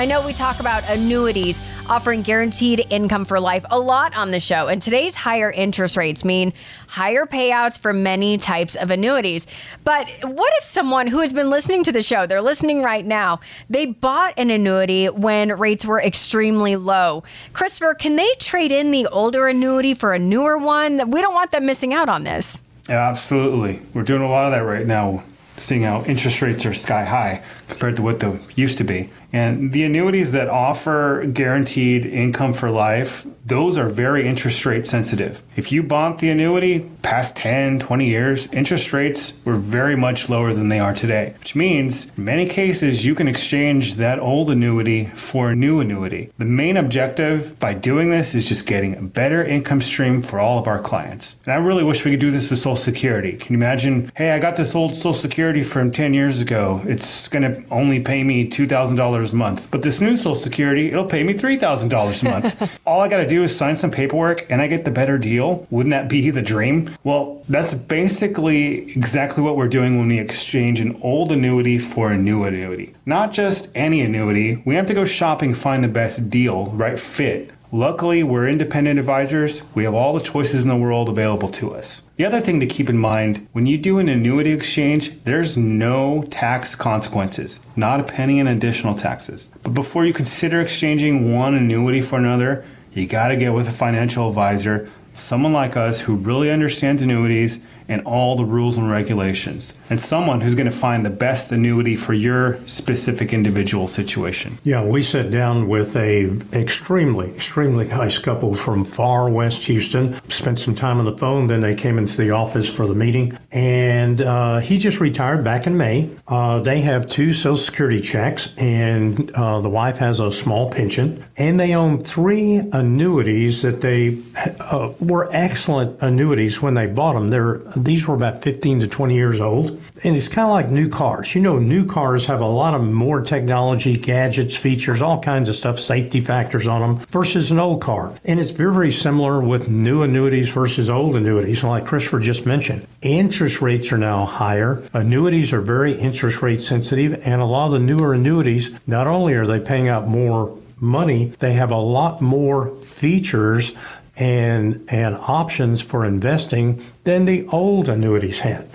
I know we talk about annuities offering guaranteed income for life a lot on the show, and today's higher interest rates mean higher payouts for many types of annuities. But what if someone who has been listening to the show, they're listening right now, they bought an annuity when rates were extremely low? Christopher, can they trade in the older annuity for a newer one? We don't want them missing out on this. Yeah, absolutely. We're doing a lot of that right now, seeing how interest rates are sky high compared to what they used to be. And the annuities that offer guaranteed income for life, those are very interest rate sensitive. If you bought the annuity past 10, 20 years, interest rates were very much lower than they are today, which means in many cases you can exchange that old annuity for a new annuity. The main objective by doing this is just getting a better income stream for all of our clients. And I really wish we could do this with Social Security. Can you imagine, hey, I got this old Social Security from 10 years ago. It's going to only pay me $2,000 a month. But this new Social Security, it'll pay me $3,000 a month. All I got to do is sign some paperwork and I get the better deal. Wouldn't that be the dream? Well, that's basically exactly what we're doing when we exchange an old annuity for a new annuity. Not just any annuity, we have to go shopping, find the best deal, right fit Luckily, we're independent advisors. We have all the choices in the world available to us. The other thing to keep in mind when you do an annuity exchange, there's no tax consequences, not a penny in additional taxes. But before you consider exchanging one annuity for another, you got to get with a financial advisor, someone like us who really understands annuities and all the rules and regulations, and someone who's going to find the best annuity for your specific individual situation. Yeah, we sat down with a extremely, extremely nice couple from far west Houston. Spent some time on the phone. Then they came into the office for the meeting, and uh, he just retired back in May. Uh, they have two Social Security checks, and uh, the wife has a small pension, and they own three annuities that they uh, were excellent annuities when they bought them. They're these were about 15 to 20 years old. And it's kind of like new cars. You know, new cars have a lot of more technology, gadgets, features, all kinds of stuff, safety factors on them versus an old car. And it's very, very similar with new annuities versus old annuities. Like Christopher just mentioned, interest rates are now higher. Annuities are very interest rate sensitive. And a lot of the newer annuities, not only are they paying out more money, they have a lot more features and and options for investing than the old annuities had.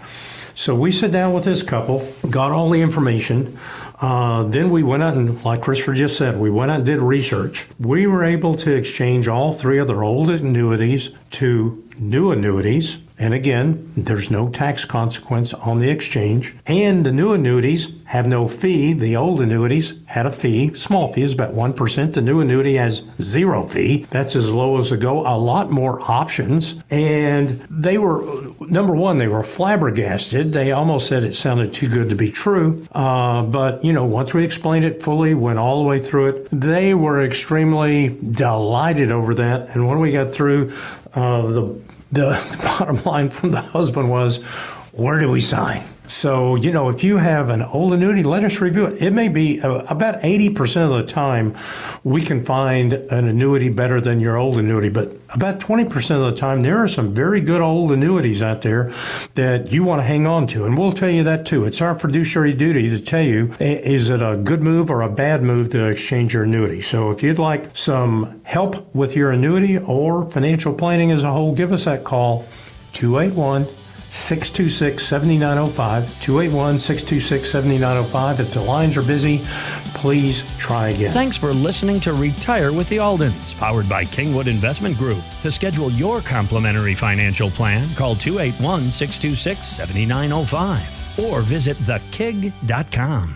So we sat down with this couple, got all the information. Uh, then we went out and, like Christopher just said, we went out and did research. We were able to exchange all three of their old annuities to new annuities and again, there's no tax consequence on the exchange. And the new annuities have no fee. The old annuities had a fee, small fee is about 1%. The new annuity has zero fee. That's as low as to go. A lot more options. And they were, number one, they were flabbergasted. They almost said it sounded too good to be true. Uh, but, you know, once we explained it fully, went all the way through it, they were extremely delighted over that. And when we got through, uh, the the bottom line from the husband was, where do we sign? So, you know, if you have an old annuity, let us review it. It may be uh, about 80% of the time we can find an annuity better than your old annuity, but about 20% of the time there are some very good old annuities out there that you want to hang on to. And we'll tell you that too. It's our fiduciary duty to tell you is it a good move or a bad move to exchange your annuity. So if you'd like some help with your annuity or financial planning as a whole, give us that call 281 626 7905. 281 626 7905. If the lines are busy, please try again. Thanks for listening to Retire with the Aldens, powered by Kingwood Investment Group. To schedule your complimentary financial plan, call 281 626 7905 or visit thekig.com.